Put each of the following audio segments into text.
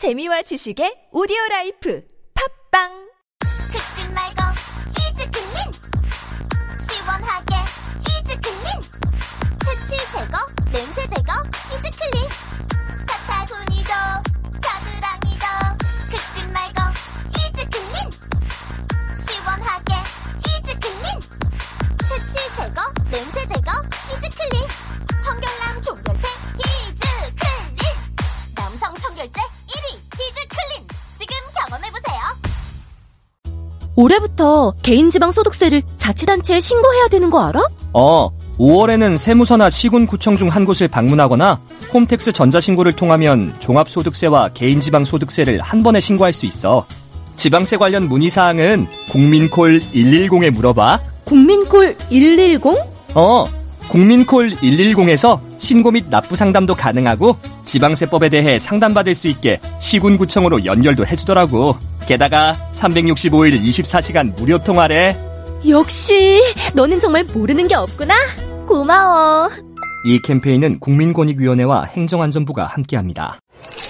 재미와 지식의 오디오 라이프 팟빵! 긁지 말고 히즈 클린 시원하게 히즈 클린 체취 제거 냄새 제거 히즈 클린 사타구니도 올해부터 개인지방 소득세를 자치단체에 신고해야 되는 거 알아? 어, 5월에는 세무서나 시군구청 중 한 곳을 방문하거나 홈택스 전자신고를 통하면 종합소득세와 개인지방소득세를 한 번에 신고할 수 있어. 지방세 관련 문의사항은 국민콜 110에 물어봐. 국민콜 110? 어, 국민콜 110에서 신고 및 납부 상담도 가능하고 지방세법에 대해 상담받을 수 있게 시군구청으로 연결도 해주더라고. 게다가 365일 24시간 무료 통화래. 역시 너는 정말 모르는 게 없구나. 고마워. 이 캠페인은 국민권익위원회와 행정안전부가 함께합니다.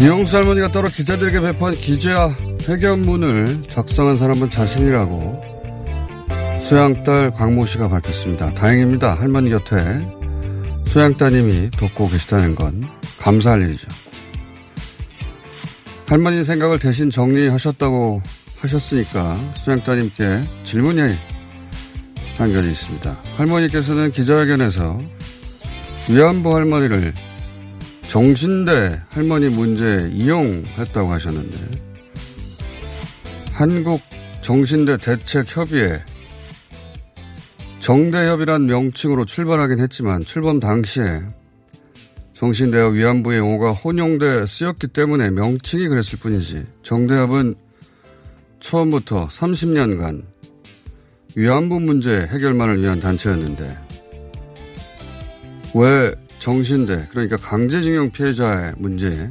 이용수 할머니가 따로 기자들에게 배포한 기자 회견문을 작성한 사람은 자신이라고 수양딸 광모 씨가 밝혔습니다. 다행입니다. 할머니 곁에 수양따님이 돕고 계시다는 건 감사할 일이죠. 할머니 생각을 대신 정리하셨다고 하셨으니까 수양따님께 질문이 한 가지 있습니다. 할머니께서는 기자회견에서 위안부 할머니를 정신대 할머니 문제에 이용했다고 하셨는데 한국 정신대 대책협의회 정대협이란 명칭으로 출발하긴 했지만 출범 당시에 정신대와 위안부의 용어가 혼용돼 쓰였기 때문에 명칭이 그랬을 뿐이지 정대협은 처음부터 30년간 위안부 문제 해결만을 위한 단체였는데 왜 정신대 그러니까 강제징용 피해자의 문제에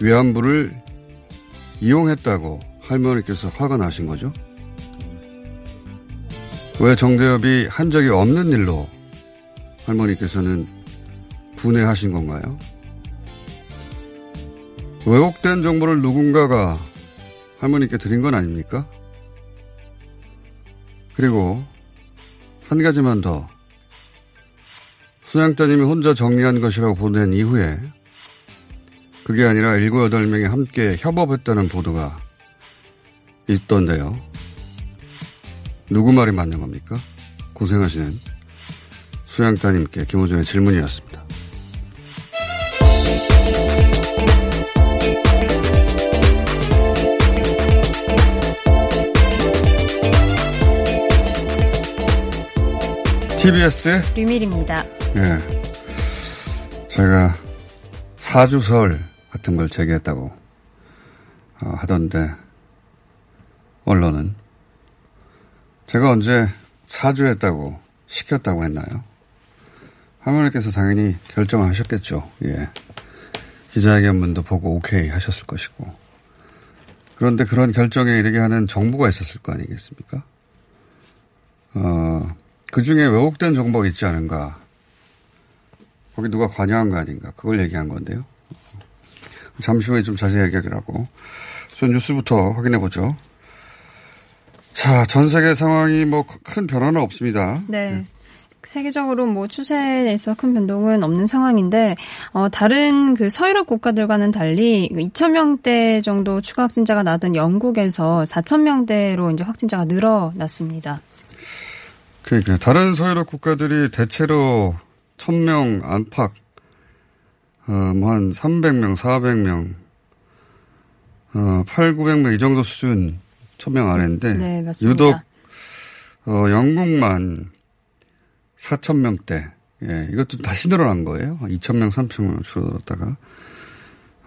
위안부를 이용했다고 할머니께서 화가 나신 거죠? 왜 정대협이 한 적이 없는 일로 할머니께서는 분해하신 건가요? 왜곡된 정보를 누군가가 할머니께 드린 건 아닙니까? 그리고 한 가지만 더 수양따님이 혼자 정리한 것이라고 보낸 이후에 그게 아니라 7, 8명이 함께 협업했다는 보도가 있던데요. 누구 말이 맞는 겁니까? 고생하시는 수양따님께 김호준의 질문이었습니다. TBS의 류밀입니다. 예. 제가 사주설 같은 걸 제기했다고 어, 하던데 언론은 제가 언제 사주했다고 시켰다고 했나요? 하모님께서 당연히 결정하셨겠죠. 예. 기자회견문도 보고 오케이 하셨을 것이고. 그런데 그런 결정에 이르게 하는 정보가 있었을 거 아니겠습니까? 어, 그 중에 왜곡된 정보가 있지 않은가. 거기 누가 관여한 거 아닌가. 그걸 얘기한 건데요. 잠시 후에 좀 자세히 얘기하기로 하고. 우선 뉴스부터 확인해 보죠. 자, 전 세계 상황이 뭐 큰 변화는 없습니다. 네. 세계적으로 뭐 추세에서 큰 변동은 없는 상황인데 어, 다른 그 서유럽 국가들과는 달리 2천 명대 정도 추가 확진자가 나던 영국에서 4천 명대로 이제 확진자가 늘어났습니다. 그러니까 다른 서유럽 국가들이 대체로 1000명 안팎 어, 뭐한 300명, 400명, 어, 8, 900명 이 정도 수준 1000명 아래인데 네, 맞습니다. 유독 어, 영국만 4,000명대. 예, 이것도 다시 늘어난 거예요. 2,000명, 3,000명 줄어들었다가.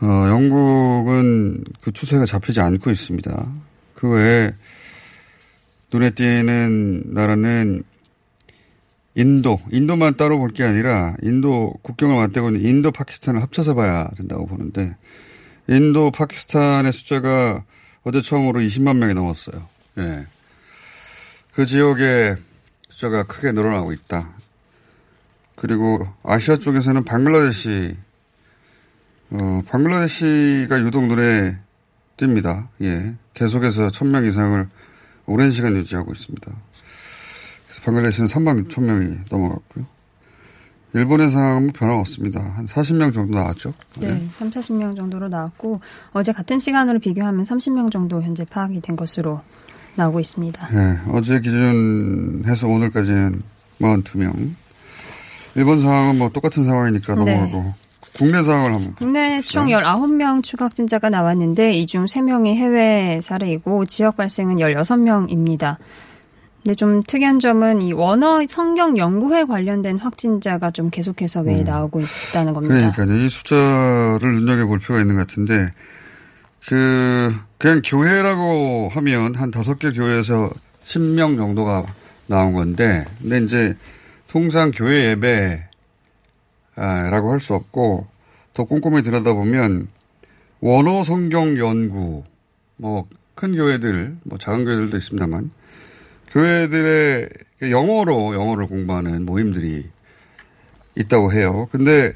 어, 영국은 그 추세가 잡히지 않고 있습니다. 그 외에 눈에 띄는 나라는 인도, 인도만 따로 볼 게 아니라 인도 국경을 맞대고 있는 인도 파키스탄을 합쳐서 봐야 된다고 보는데 인도 파키스탄의 숫자가 어제 처음으로 20만 명이 넘었어요. 예. 그 지역에 숫자가 크게 늘어나고 있다. 그리고 아시아 쪽에서는 방글라데시, 어, 방글라데시가 유독 눈에 띕니다. 예. 계속해서 1000명 이상을 오랜 시간 유지하고 있습니다. 방글라데시는 3만 6천 명이 넘어갔고요. 일본의 상황은 뭐 변화 없습니다. 한 40명 정도 나왔죠. 네, 3, 40명 정도로 나왔고 어제 같은 시간으로 비교하면 30명 정도 현재 파악이 된 것으로 나오고 있습니다. 네, 어제 기준해서 오늘까지는 42명. 일본 상황은 뭐 똑같은 상황이니까 네. 넘어가고 국내 상황을 한번 국내 총 19명 추가 확진자가 나왔는데 이 중 3명이 해외 사례이고 지역 발생은 16명입니다. 근데 좀 특이한 점은 이 원어 성경 연구회 관련된 확진자가 좀 계속해서 매일 나오고 있다는 겁니다. 음. 그러니까요. 이 숫자를 눈여겨볼 필요가 있는 것 같은데, 그, 그냥 교회라고 하면 한 다섯 개 교회에서 10명 정도가 나온 건데, 근데 이제 통상 교회 예배, 아, 라고 할 수 없고, 더 꼼꼼히 들여다보면, 원어 성경 연구, 뭐, 큰 교회들, 뭐, 작은 교회들도 있습니다만, 교회들의 영어로 영어를 공부하는 모임들이 있다고 해요. 근데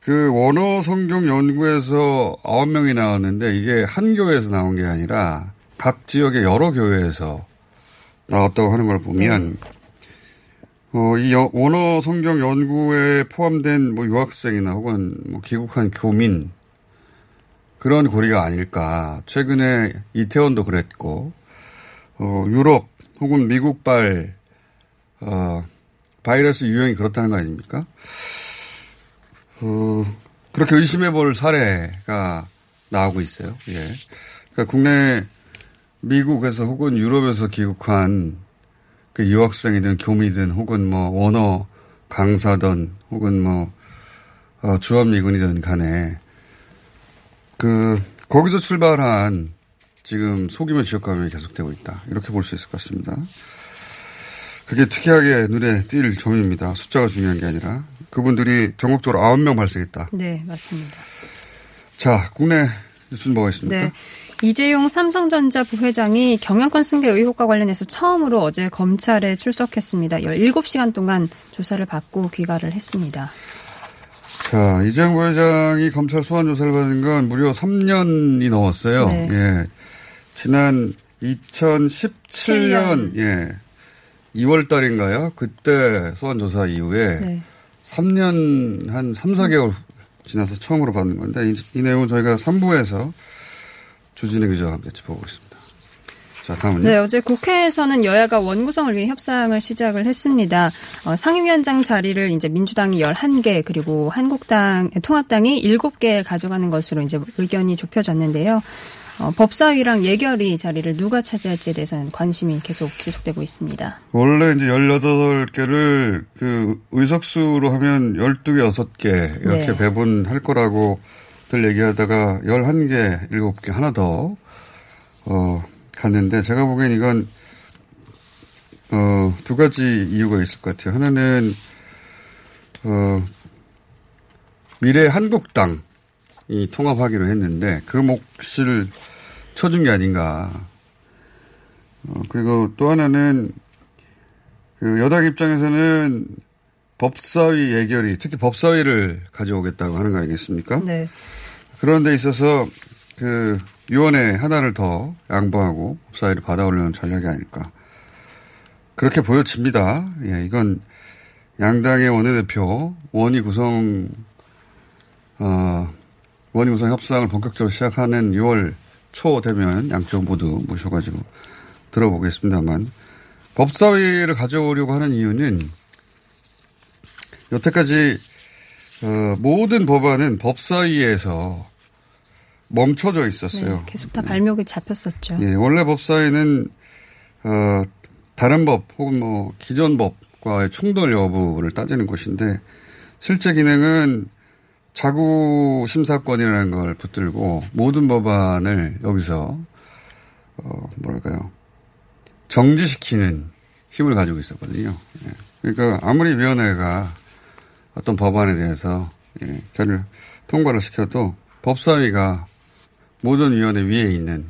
그 원어 성경 연구에서 아홉 명이 나왔는데 이게 한 교회에서 나온 게 아니라 각 지역의 여러 교회에서 나왔다고 하는 걸 보면 어, 이 여- 원어 성경 연구에 포함된 뭐 유학생이나 혹은 뭐 귀국한 교민 그런 고리가 아닐까. 최근에 이태원도 그랬고, 어, 유럽 혹은 미국발, 어, 바이러스 유형이 그렇다는 거 아닙니까? 어, 그렇게 의심해 볼 사례가 나오고 있어요. 예. 그러니까 국내 미국에서 혹은 유럽에서 귀국한 그 유학생이든 교미든 혹은 뭐 원어 강사든 혹은 뭐, 어, 주한미군이든 간에 그, 거기서 출발한 지금 소규모 지역 감염이 계속되고 있다. 이렇게 볼 수 있을 것 같습니다. 그게 특이하게 눈에 띌 점입니다. 숫자가 중요한 게 아니라. 그분들이 전국적으로 9명 발생했다. 네, 맞습니다. 자, 국내 뉴스는 뭐가 있습니까? 네. 이재용 삼성전자 부회장이 경영권 승계 의혹과 관련해서 처음으로 어제 검찰에 출석했습니다. 17시간 동안 조사를 받고 귀가를 했습니다. 자, 이재용 부회장이 검찰 소환 조사를 받은 건 무려 3년이 넘었어요. 네. 예. 지난 2017년, 예. 2월 달인가요? 그때 소환 조사 이후에 네. 3년 한 3, 4개월 지나서 처음으로 받는 건데 이, 이 내용은 저희가 3부에서 주진의 기자와 함께 짚어보겠습니다. 자, 다음은요. 네, 어제 국회에서는 여야가 원구성을 위해 협상을 시작을 했습니다. 어, 상임위원장 자리를 이제 민주당이 11개 그리고 한국당, 통합당이 7개 가져가는 것으로 이제 의견이 좁혀졌는데요. 어, 법사위랑 예결위 자리를 누가 차지할지에 대해서는 관심이 계속 지속되고 있습니다. 원래 이제 18개를 그 의석수로 하면 12개, 6개 이렇게 네. 배분할 거라고 들 얘기하다가 11개, 7개 하나 더, 어, 갔는데 제가 보기엔 이건, 어, 두 가지 이유가 있을 것 같아요. 하나는, 어, 미래 한국당 이 통합하기로 했는데 그 몫을 쳐준 게 아닌가. 어, 그리고 또 하나는 그 여당 입장에서는 법사위 예결위, 특히 법사위를 가져오겠다고 하는 거 아니겠습니까? 네. 그런 데 있어서 그 위원회 하나를 더 양보하고 법사위를 받아오려는 전략이 아닐까. 그렇게 보여집니다. 예, 이건 양당의 원내대표 원위 구성, 어, 원위 구성 협상을 본격적으로 시작하는 6월 초 되면 양쪽 모두 모셔가지고 들어보겠습니다만 법사위를 가져오려고 하는 이유는 여태까지 어, 모든 법안은 법사위에서 멈춰져 있었어요. 네, 계속 다 발목이 잡혔었죠. 예, 원래 법사위는 어, 다른 법 혹은 뭐 기존 법과의 충돌 여부를 따지는 곳인데 실제 기능은 자구 심사권이라는 걸 붙들고 모든 법안을 여기서 어, 뭐랄까요 정지시키는 힘을 가지고 있었거든요. 예. 그러니까 아무리 위원회가 어떤 법안에 대해서 예, 결을 통과를 시켜도 법사위가 모든 위원회 위에 있는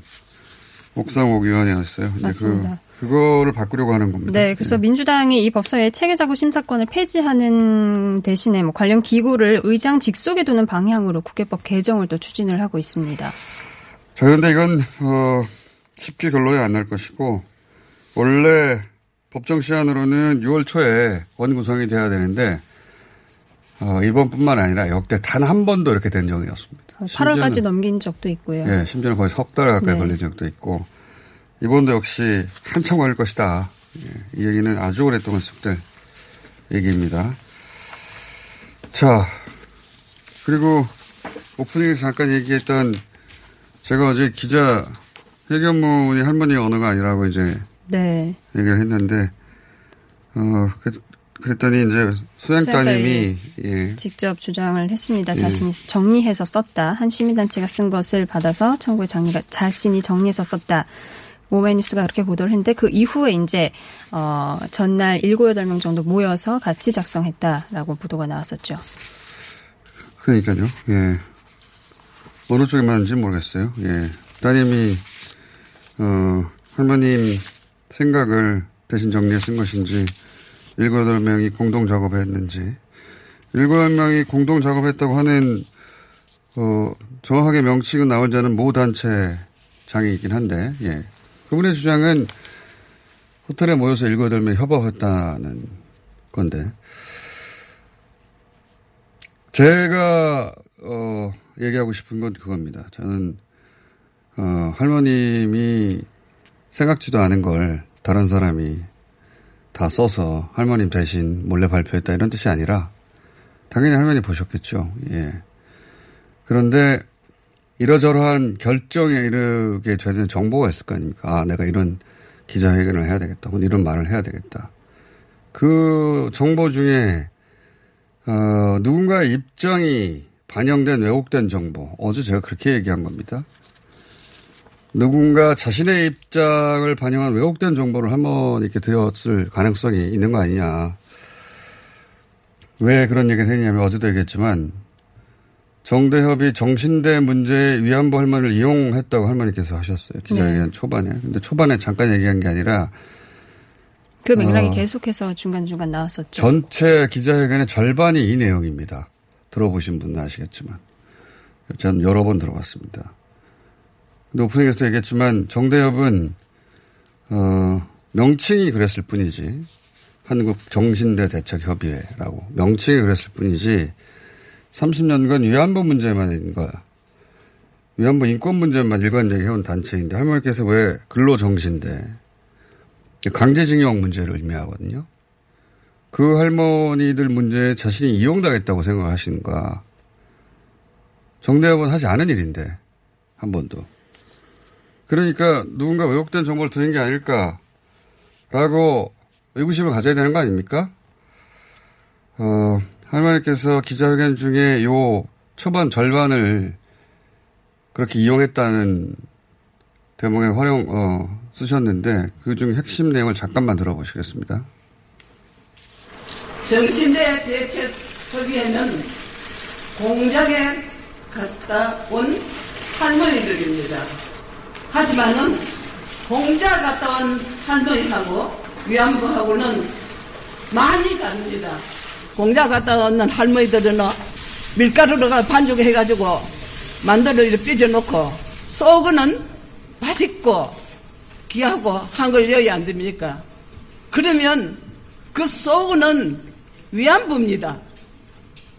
옥상옥 위원회였어요. 이제 맞습니다. 그, 그거를 바꾸려고 하는 겁니다. 네, 그래서 민주당이 이 법사위의 체계자구 심사권을 폐지하는 대신에 뭐 관련 기구를 의장 직속에 두는 방향으로 국회법 개정을 또 추진을 하고 있습니다. 자, 그런데 이건, 어, 쉽게 결론이 안 날 것이고, 원래 법정 시한으로는 6월 초에 원구성이 돼야 되는데, 어, 이번뿐만 아니라 역대 단 한 번도 이렇게 된 적이 없습니다. 8월까지 심지어는- 넘긴 적도 있고요. 예, 심지어는 거의 석 달 가까이 네. 걸린 적도 있고, 이번도 역시 한참 걸릴 것이다. 예, 이 얘기는 아주 오랫동안 습될 얘기입니다. 자, 그리고 오프닝에서 잠깐 얘기했던 제가 어제 기자 회견문이 할머니 언어가 아니라고 이제 네. 얘기를 했는데, 어, 그랬, 그랬더니 이제 수행 따님이, 예, 직접 주장을 했습니다. 예. 자신이 정리해서 썼다. 한 시민단체가 쓴 것을 받아서 청구에 장리가 자신이 정리해서 썼다. 오마이뉴스가 그렇게 보도를 했는데 그 이후에 이제 어 전날 7, 8명 정도 모여서 같이 작성했다라고 보도가 나왔었죠. 그러니까요. 예. 어느 쪽에 맞는지 모르겠어요. 예. 따님이, 어, 할머님 생각을 대신 정리해 쓴 것인지, 일곱, 여덟 명이 공동 작업했는지, 일곱, 여덟 명이 공동 작업했다고 하는, 어, 정확하게 명칭은 나오지 않은 모 단체 장이긴 한데, 예. 그분의 주장은 호텔에 모여서 명이 협업했다는 건데, 제가 어 얘기하고 싶은 건 그겁니다. 저는 어 할머님이 생각지도 않은 걸 다른 사람이 다 써서 할머님 대신 몰래 발표했다 이런 뜻이 아니라 당연히 할머니 보셨겠죠. 예. 그런데 이러저러한 결정에 이르게 되는 정보가 있을 거 아닙니까? 아, 내가 이런 기자회견을 해야 되겠다. 혹은 이런 말을 해야 되겠다. 그 정보 중에 어, 누군가의 입장이 반영된 왜곡된 정보. 어제 제가 그렇게 얘기한 겁니다. 누군가 자신의 입장을 반영한 왜곡된 정보를 한번 이렇게 드렸을 가능성이 있는 거 아니냐. 왜 그런 얘기를 했냐면 어제도 얘기했지만 정대협이 정신대 문제에 위안부 할머니를 이용했다고 할머니께서 하셨어요. 기자회견 네. 초반에. 근데 초반에 잠깐 얘기한 게 아니라 그 맥락이 어. 계속해서 중간중간 나왔었죠. 전체 기자회견의 절반이 이 내용입니다. 들어보신 분은 아시겠지만. 저는 여러 번 들어봤습니다. 근데 오프닝에서도 얘기했지만 정대협은 어, 명칭이 그랬을 뿐이지 한국 정신대 대책협의회라고 명칭이 그랬을 뿐이지 30년간 위안부 문제만 있는 거야. 위안부 인권 문제만 일관되게 해온 단체인데 할머니께서 왜 근로정지인데 강제징용 문제를 의미하거든요. 그 할머니들 문제에 자신이 이용당했다고 생각하시는가. 정대협은 하지 않은 일인데 한 번도. 그러니까 누군가 왜곡된 정보를 드는 게 아닐까라고 의구심을 가져야 되는 거 아닙니까? 어, 할머니께서 기자회견 중에 요 초반 절반을 그렇게 이용했다는 대목에 활용, 어, 쓰셨는데 그 중 핵심 내용을 잠깐만 들어보시겠습니다. 정신대 대책 협의회는 공장에 갔다 온 할머니들입니다. 하지만은 공장 갔다 온 할머니하고 위안부하고는 많이 다릅니다. 공장 갔다 온 할머니들은 밀가루로 반죽해가지고 만두를 이렇게 삐져놓고 속은 맛있고 귀하고 한걸 여야 안 됩니까? 그러면 그 속은 위안부입니다.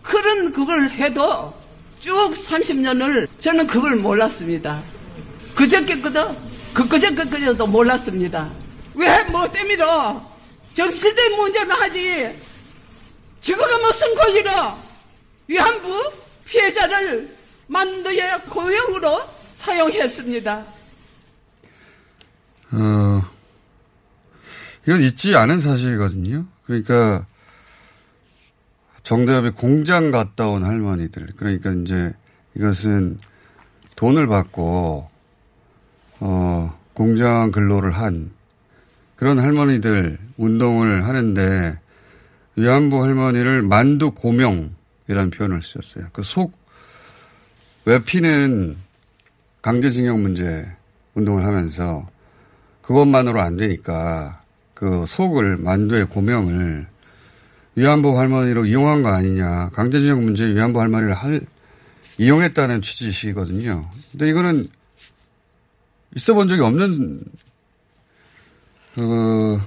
그런 그걸 해도 쭉 30년을 저는 그걸 몰랐습니다. 그저께거든, 그저께거도 몰랐습니다. 왜 뭐 때문에 정시대 문제만 하지 저거가 무슨 권리로 위안부 피해자를 만두의 고용으로 사용했습니다. 어, 이건 있지 않은 사실이거든요. 그러니까 정대협이 공장 갔다 온 할머니들. 그러니까 이제 이것은 돈을 받고, 어, 공장 근로를 한 그런 할머니들 운동을 하는데 위안부 할머니를 만두 고명이라는 표현을 쓰셨어요. 그 속 외피는 강제징용 문제 운동을 하면서 그것만으로 안 되니까 그 속을 만두의 고명을 위안부 할머니로 이용한 거 아니냐. 강제징용 문제 위안부 할머니를 할, 이용했다는 취지시거든요. 근데 이거는 있어 본 적이 없는, 그,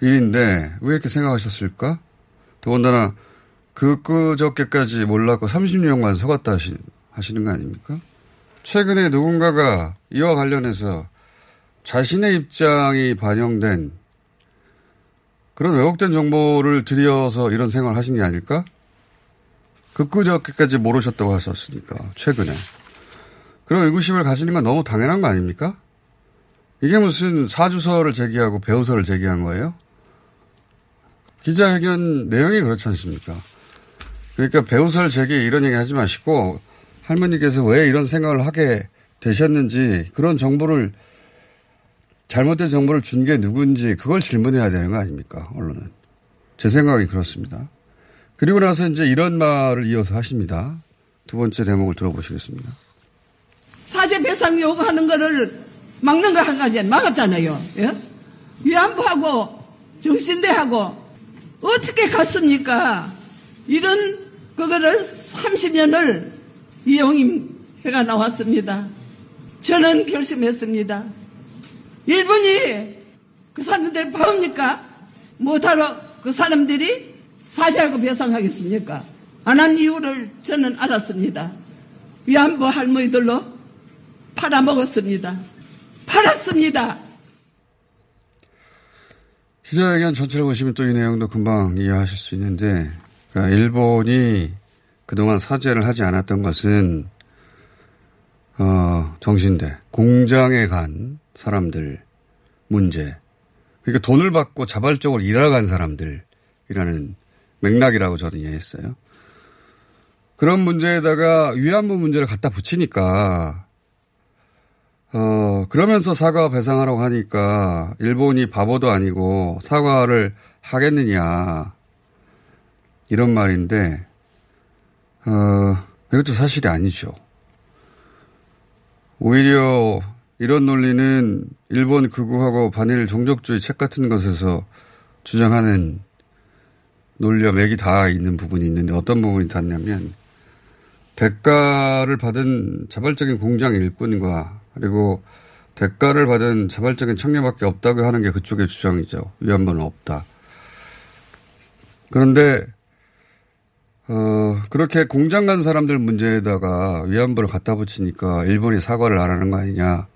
일인데 왜 이렇게 생각하셨을까? 더군다나 그, 그저께까지 몰랐고 30년간 속았다 하시, 하시는 거 아닙니까? 최근에 누군가가 이와 관련해서 자신의 입장이 반영된 그런 왜곡된 정보를 들여서 이런 생활을 하신 게 아닐까? 그끄저께까지 모르셨다고 하셨으니까, 최근에. 그런 의구심을 가지는 건 너무 당연한 거 아닙니까? 이게 무슨 사주서를 제기하고 배우서를 제기한 거예요? 기자회견 내용이 그렇지 않습니까? 그러니까 배우서를 제기 이런 얘기 하지 마시고 할머니께서 왜 이런 생각을 하게 되셨는지 그런 정보를 잘못된 정보를 준 게 누군지 그걸 질문해야 되는 거 아닙니까? 언론은. 제 생각이 그렇습니다. 그리고 나서 이제 이런 말을 이어서 하십니다. 두 번째 대목을 들어보시겠습니다. 사제 배상 요구하는 거를 막는 거 한 가지 막았잖아요. 예? 위안부하고 정신대하고 어떻게 갔습니까? 이런 그거를 30년을 이용해가 나왔습니다. 저는 결심했습니다. 일본이 그 사람들 봐옵니까? 못하러 그 사람들이 사죄하고 배상하겠습니까? 안 한 이유를 저는 알았습니다. 위안부 할머니들로 팔아먹었습니다. 팔았습니다. 기자회견 전체를 보시면 또 이 내용도 금방 이해하실 수 있는데, 그러니까 일본이 그동안 사죄를 하지 않았던 것은, 어, 정신대, 공장에 간 사람들 문제. 그러니까 돈을 받고 자발적으로 일하러 간 사람들이라는 맥락이라고 저는 이해했어요. 그런 문제에다가 위안부 문제를 갖다 붙이니까, 어, 그러면서 사과 배상하라고 하니까 일본이 바보도 아니고 사과를 하겠느냐. 이런 말인데, 어, 이것도 사실이 아니죠. 오히려 이런 논리는 일본 극우하고 반일 종족주의 책 같은 것에서 주장하는 논리와 맥이 다 있는 부분이 있는데 어떤 부분이 닿냐면 대가를 받은 자발적인 공장 일꾼과 그리고 대가를 받은 자발적인 청년밖에 없다고 하는 게 그쪽의 주장이죠. 위안부는 없다. 그런데 어, 그렇게 공장 간 사람들 문제에다가 위안부를 갖다 붙이니까 일본이 사과를 안 하는 거 아니냐.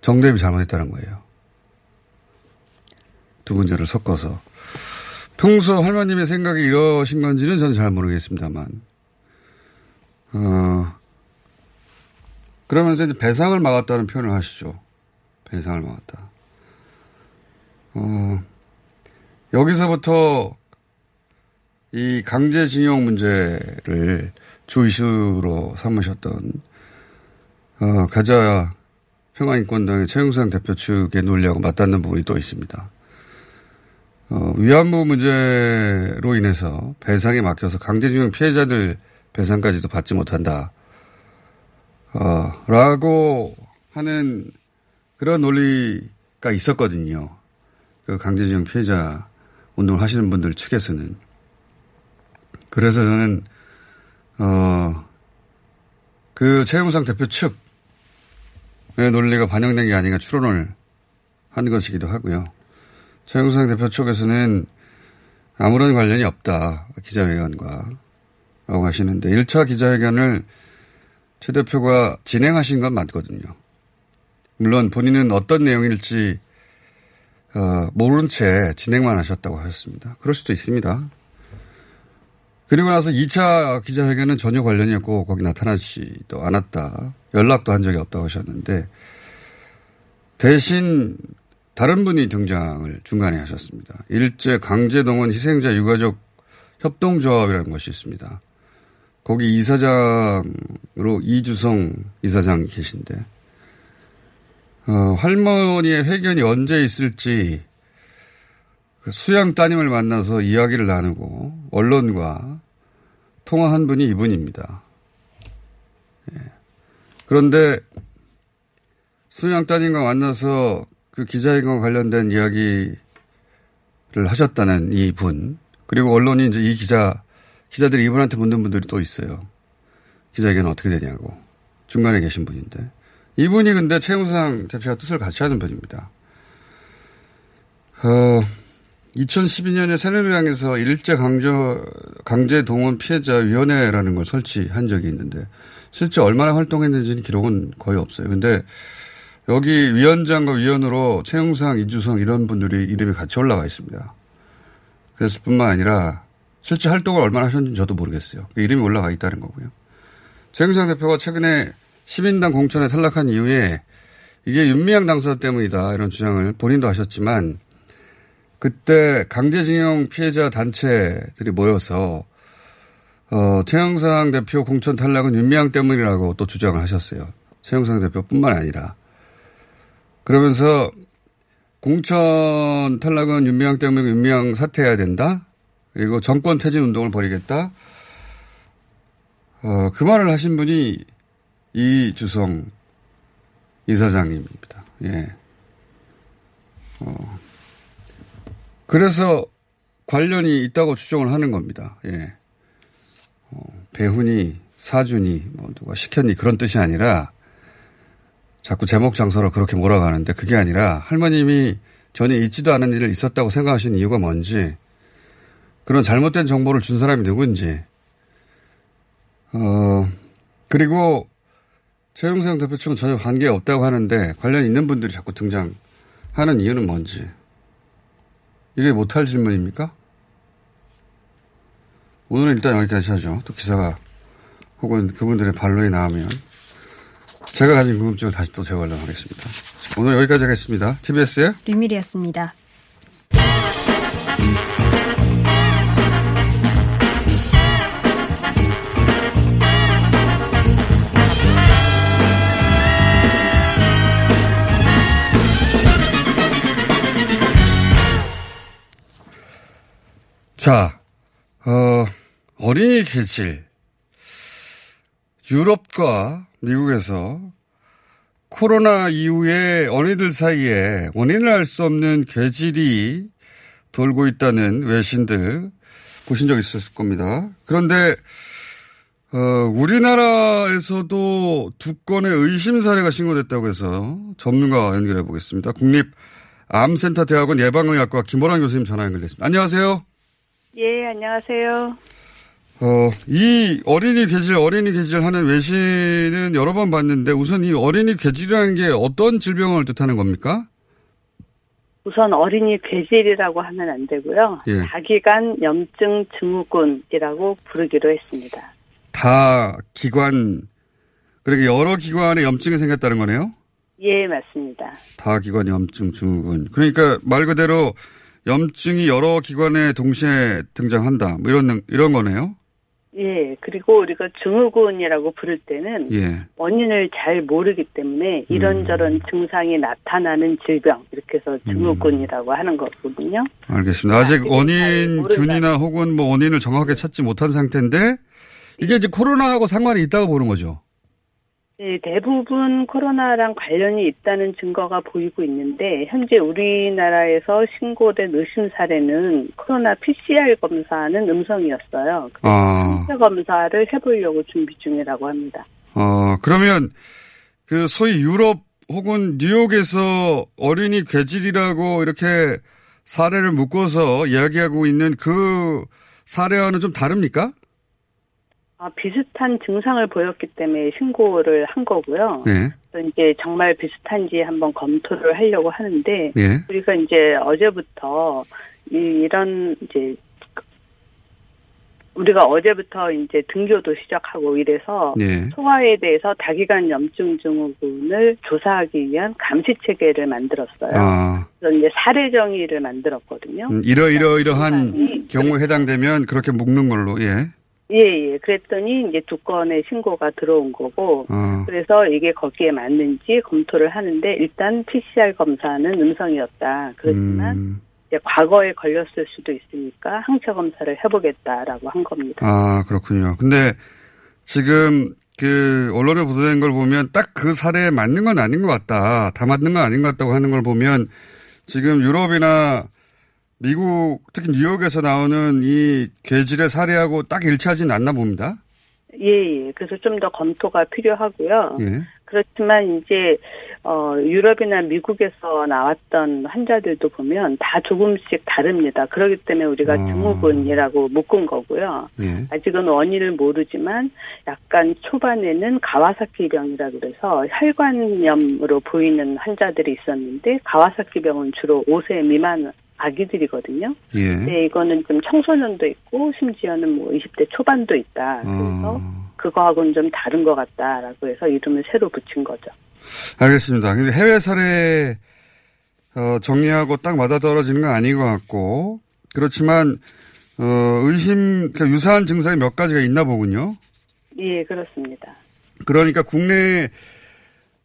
정대입이 잘못했다는 거예요. 두 문제를 섞어서. 평소 할머님의 생각이 이러신 건지는 저는 잘 모르겠습니다만. 어, 그러면서 이제 배상을 막았다는 표현을 하시죠. 배상을 막았다. 어, 여기서부터 이 강제징용 문제를 주 이슈로 삼으셨던 어, 가자 평화인권당의 최영상 대표 측의 논리하고 맞닿는 부분이 또 있습니다. 어, 위안부 문제로 인해서 배상에 막혀서 강제징용 피해자들 배상까지도 받지 못한다. 어, 라고 하는 그런 논리가 있었거든요. 그 강제징용 피해자 운동을 하시는 분들 측에서는. 그래서 저는, 어, 그 최영상 대표 측의 논리가 반영된 게 아닌가 추론을 한 것이기도 하고요. 최영상 대표 측에서는 아무런 관련이 없다. 기자회견과. 라고 하시는데 1차 기자회견을 최 대표가 진행하신 건 맞거든요. 물론 본인은 어떤 내용일지 어, 모른 채 진행만 하셨다고 하셨습니다. 그럴 수도 있습니다. 그리고 나서 2차 기자회견은 전혀 관련이 없고 거기 나타나지도 않았다. 연락도 한 적이 없다고 하셨는데 대신 다른 분이 등장을 중간에 하셨습니다. 일제 강제동원 희생자 유가족 협동조합이라는 것이 있습니다. 거기 이사장으 로 이주성 이사장이 계신데 어, 할머니의 회견이 언제 있을지 그 수양 따님을 만나서 이야기를 나누고 언론과 통화한 분이 이분입니다. 예. 그런데 수양 따님과 만나서 그 기자회견과 관련된 이야기를 하셨다는 이 분, 그리고 언론이 이제 이 기자, 기자들이 이분한테 묻는 분들이 또 있어요. 기자회견은 어떻게 되냐고. 중간에 계신 분인데. 이분이 근데 최영상 대표와 뜻을 같이 하는 분입니다. 어, 2012년에 새누리당에서 일제 강제, 강제 동원 피해자 위원회라는 걸 설치한 적이 있는데 실제 얼마나 활동했는지는 기록은 거의 없어요. 근데 여기 위원장과 위원으로 최영상, 이주성 이런 분들이 이름이 같이 올라가 있습니다. 그랬을 뿐만 아니라 실제 활동을 얼마나 하셨는지 저도 모르겠어요. 그 이름이 올라가 있다는 거고요. 최영상 대표가 최근에 시민당 공천에 탈락한 이후에 이게 윤미향 당사 때문이다 이런 주장을 본인도 하셨지만 그때 강제징용 피해자 단체들이 모여서 어, 최영상 대표 공천 탈락은 윤미향 때문이라고 또 주장을 하셨어요. 최영상 대표뿐만 아니라 그러면서 공천 탈락은 윤미향 때문에 윤미향 사퇴해야 된다. 그리고 정권 퇴진 운동을 벌이겠다. 어, 그 말을 하신 분이 이주성 이사장님입니다. 예. 어. 그래서 관련이 있다고 추정을 하는 겁니다. 예. 어, 배훈이, 사준이, 뭐 누가 시켰니 그런 뜻이 아니라 자꾸 제목 장소로 그렇게 몰아가는데 그게 아니라 할머님이 전혀 있지도 않은 일을 있었다고 생각하시는 이유가 뭔지 그런 잘못된 정보를 준 사람이 누군지 어 그리고 최영상 대표 측은 전혀 관계 없다고 하는데 관련 있는 분들이 자꾸 등장하는 이유는 뭔지 이게 못할 질문입니까? 오늘은 일단 여기까지 하죠. 또 기사가 혹은 그분들의 반론이 나오면 제가 가진 궁금증을 다시 또 재관련 하겠습니다. 오늘 여기까지 하겠습니다. TBS의 류밀이었습니다. 자, 어, 어린이 개질. 유럽과 미국에서 코로나 이후에 어린이들 사이에 원인을 알 수 없는 괴질이 돌고 있다는 외신들 보신 적 있었을 겁니다. 그런데 어, 우리나라에서도 두 건의 의심 사례가 신고됐다고 해서 전문가 연결해 보겠습니다. 국립암센터 대학원 예방의학과 김보란 교수님 전화 연결됐습니다. 안녕하세요. 예, 안녕하세요. 어, 이 어린이 괴질, 어린이 괴질 하는 외신은 여러 번 봤는데 우선 이 어린이 괴질이라는 게 어떤 질병을 뜻하는 겁니까? 우선 어린이 괴질이라고 하면 안 되고요. 예. 다기관 염증 증후군이라고 부르기로 했습니다. 다 기관, 그러니까 여러 기관에 염증이 생겼다는 거네요? 예, 맞습니다. 다 기관 염증 증후군. 그러니까 말 그대로 염증이 여러 기관에 동시에 등장한다. 뭐 이런, 이런 거네요? 예, 그리고 우리가 증후군이라고 부를 때는 예. 원인을 잘 모르기 때문에 이런저런 음. 증상이 나타나는 질병 이렇게 해서 증후군이라고 하는 거거든요. 알겠습니다. 아직 원인. 균이나 혹은 뭐 원인을 정확하게 찾지 못한 상태인데 이게 이제 코로나하고 상관이 있다고 보는 거죠. 네, 대부분 코로나랑 관련이 있다는 증거가 보이고 있는데 현재 우리나라에서 신고된 의심 사례는 코로나 PCR 검사는 음성이었어요. 아, PCR 검사를 해보려고 준비 중이라고 합니다. 어, 그러면 그 소위 유럽 혹은 뉴욕에서 어린이 괴질이라고 이렇게 사례를 묶어서 이야기하고 있는 그 사례와는 좀 다릅니까? 아, 비슷한 증상을 보였기 때문에 신고를 한 거고요. 네. 그래서 이제 정말 비슷한지 한번 검토를 하려고 하는데 예. 우리가 이제 어제부터 이, 이런 이제 우리가 어제부터 이제 등교도 시작하고 이래서 예. 소아에 대해서 다기관 염증 증후군을 조사하기 위한 감시 체계를 만들었어요. 아, 그래서 이제 사례 정의를 만들었거든요. 음, 이러 이러 이러한 증상이 경우에 해당되면 그렇게 묶는 걸로, 예. 예, 예. 그랬더니 이제 두 건의 신고가 들어온 거고, 어, 그래서 이게 거기에 맞는지 검토를 하는데, 일단 PCR 검사는 음성이었다. 그렇지만, 음, 이제 과거에 걸렸을 수도 있으니까 항체 검사를 해보겠다라고 한 겁니다. 아, 그렇군요. 근데 지금 그 언론에 보도된 걸 보면 딱 그 사례에 맞는 건 아닌 것 같다. 다 맞는 건 아닌 것 같다고 하는 걸 보면 지금 유럽이나 미국, 특히 뉴욕에서 나오는 이 괴질의 사례하고 딱 일치하지는 않나 봅니다. 예, 예. 그래서 좀 더 검토가 필요하고요. 예. 그렇지만 이제 어 유럽이나 미국에서 나왔던 환자들도 보면 다 조금씩 다릅니다. 그렇기 때문에 우리가 어. 증후군이라고 묶은 거고요. 예. 아직은 원인을 모르지만 약간 초반에는 가와사키 병이라 그래서 혈관염으로 보이는 환자들이 있었는데 가와사키 병은 주로 5세 미만 아기들이거든요. 예. 근데 이거는 좀 청소년도 있고 심지어는 뭐 20대 초반도 있다. 그래서 어, 그거하고는 좀 다른 것 같다라고 해서 이름을 새로 붙인 거죠. 알겠습니다. 근데 해외 사례 어, 정리하고 딱 맞아 떨어지는 건 아닌 것 같고 그렇지만 어, 의심 그러니까 유사한 증상이 몇 가지가 있나 보군요. 예, 그렇습니다. 그러니까 국내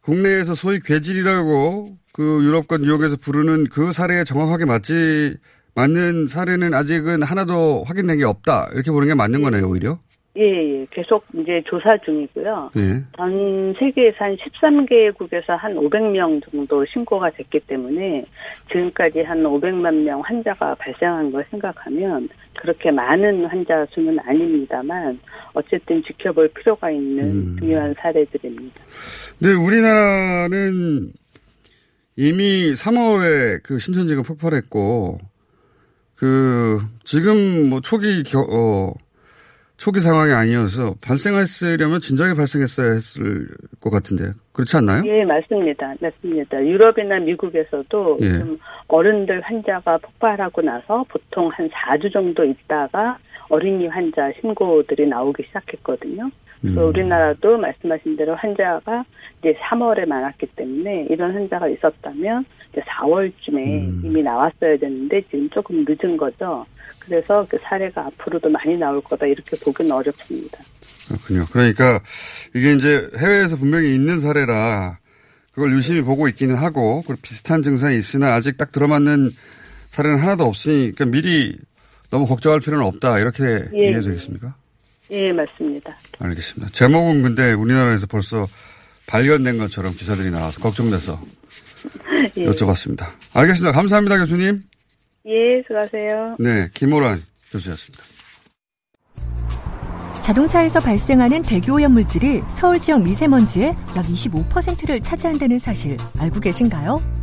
국내에서 소위 괴질이라고 그 유럽과 뉴욕에서 부르는 그 사례에 정확하게 맞지 맞는 사례는 아직은 하나도 확인된 게 없다 이렇게 보는 게 맞는 거네요 오히려. 예, 예. 계속 이제 조사 중이고요. 예. 전 세계에서 한 13개국에서 한 500명 정도 신고가 됐기 때문에 지금까지 한 500만 명 환자가 발생한 걸 생각하면 그렇게 많은 환자 수는 아닙니다만 어쨌든 지켜볼 필요가 있는 음. 중요한 사례들입니다. 근데 우리나라는 이미 3월에 그 신천지가 폭발했고 그 지금 뭐 초기 겨, 어, 초기 상황이 아니어서 발생했으려면 진작에 발생했어야 했을 것 같은데 그렇지 않나요? 예, 맞습니다. 맞습니다. 유럽이나 미국에서도 예. 좀 어른들 환자가 폭발하고 나서 보통 한 4주 정도 있다가 어린이 환자 신고들이 나오기 시작했거든요. 그래서 음. 우리나라도 말씀하신 대로 환자가 이제 3월에 많았기 때문에 이런 환자가 있었다면 이제 4월쯤에 음. 이미 나왔어야 되는데 지금 조금 늦은 거죠. 그래서 그 사례가 앞으로도 많이 나올 거다 이렇게 보기는 어렵습니다. 그렇군요. 그러니까 이게 이제 해외에서 분명히 있는 사례라 그걸 유심히 보고 있기는 하고 그리고 비슷한 증상이 있으나 아직 딱 들어맞는 사례는 하나도 없으니 그러니까 미리 너무 걱정할 필요는 없다 이렇게 예. 이해해도 되겠습니까? 예, 맞습니다. 알겠습니다. 제목은 근데 우리나라에서 벌써 발견된 것처럼 기사들이 나와서 걱정돼서 예. 여쭤봤습니다. 알겠습니다. 감사합니다, 교수님. 예, 수고하세요. 네, 김호란 교수였습니다. 자동차에서 발생하는 대기오염 물질이 서울 지역 미세먼지의 약 25%를 차지한다는 사실 알고 계신가요?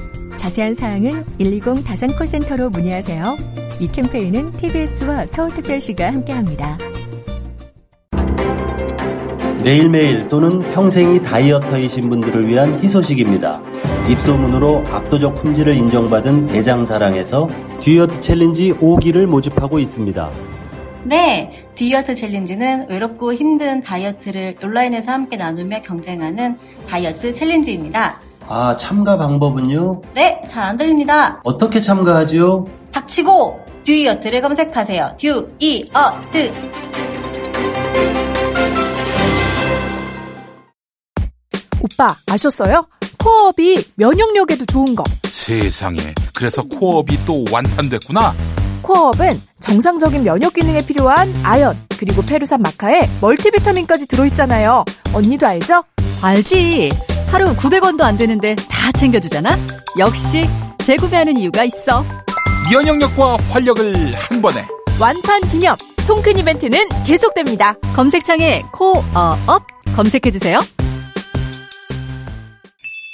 자세한 사항은 120 다산 콜센터로 문의하세요. 이 캠페인은 TBS와 서울특별시가 함께합니다. 매일매일 또는 평생이 다이어터이신 분들을 위한 희소식입니다. 입소문으로 압도적 품질을 인정받은 대장사랑에서 듀이어트 챌린지 5기를 모집하고 있습니다. 네, 듀이어트 챌린지는 외롭고 힘든 다이어트를 온라인에서 함께 나누며 경쟁하는 다이어트 챌린지입니다. 아, 참가 방법은요? 네, 잘 안 들립니다. 어떻게 참가하지요? 닥치고 듀이어트를 검색하세요. 듀이어트. 오빠 아셨어요? 코어업이 면역력에도 좋은 거. 세상에. 그래서 코어업이 또 완판됐구나. 코어업은 정상적인 면역 기능에 필요한 아연 그리고 페루산 마카에 멀티비타민까지 들어있잖아요. 언니도 알죠? 알지. 하루 900원도 안 되는데 다 챙겨주잖아. 역시 재구매하는 이유가 있어. 면역력과 활력을 한 번에. 완판 기념 통큰 이벤트는 계속됩니다. 검색창에 코어업 검색해주세요.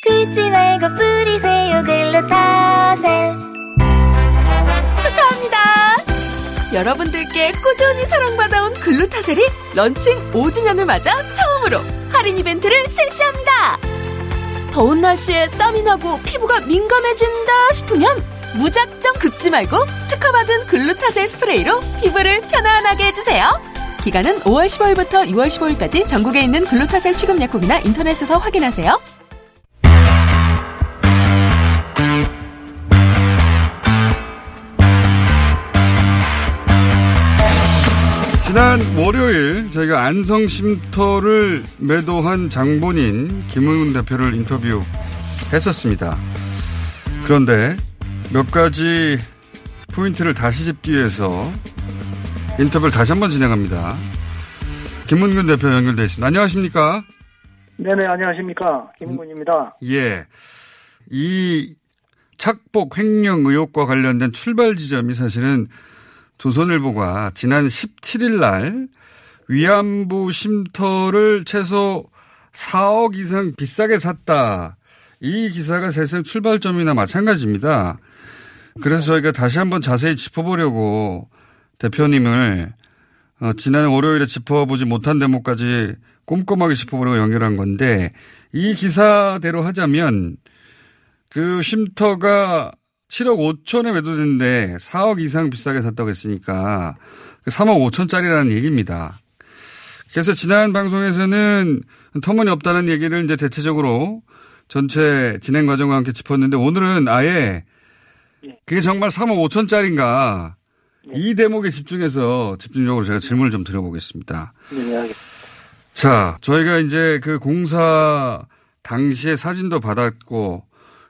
긁지 말고 뿌리세요 글루타셀 축하합니다. 여러분들께 꾸준히 사랑받아온 글루타셀이 런칭 5주년을 맞아 처음으로 할인 이벤트를 실시합니다. 더운 날씨에 땀이 나고 피부가 민감해진다 싶으면 무작정 긁지 말고 특허받은 글루타셀 스프레이로 피부를 편안하게 해주세요. 기간은 5월 15일부터 6월 15일까지 전국에 있는 글루타셀 취급 약국이나 인터넷에서 확인하세요. 지난 월요일 저희가 안성 쉼터를 매도한 장본인 김웅훈 대표를 인터뷰했었습니다. 그런데 몇 가지 포인트를 다시 짚기 위해서 인터뷰를 다시 한번 진행합니다. 김문근 대표 연결돼 있습니다. 안녕하십니까? 네네, 안녕하십니까. 김문근입니다. 예. 이 착복 횡령 의혹과 관련된 출발 지점이 사실은 조선일보가 지난 17일 날 위안부 쉼터를 최소 4억 이상 비싸게 샀다. 이 기사가 사실상 출발점이나 마찬가지입니다. 그래서 저희가 다시 한번 자세히 짚어보려고 대표님을 어, 지난 월요일에 짚어보지 못한 대목까지 꼼꼼하게 짚어보려고 연결한 건데 이 기사대로 하자면 그 쉼터가 7억 5천에 매도됐는데 4억 이상 비싸게 샀다고 했으니까 3억 5천짜리라는 얘기입니다. 그래서 지난 방송에서는 터무니없다는 얘기를 이제 대체적으로 전체 진행 과정과 함께 짚었는데 오늘은 아예 그게 정말 3억 5천짜리인가 이 대목에 집중해서 집중적으로 제가 질문을 좀 드려보겠습니다. 네, 알겠습니다. 자, 저희가 이제 그 공사 당시에 사진도 받았고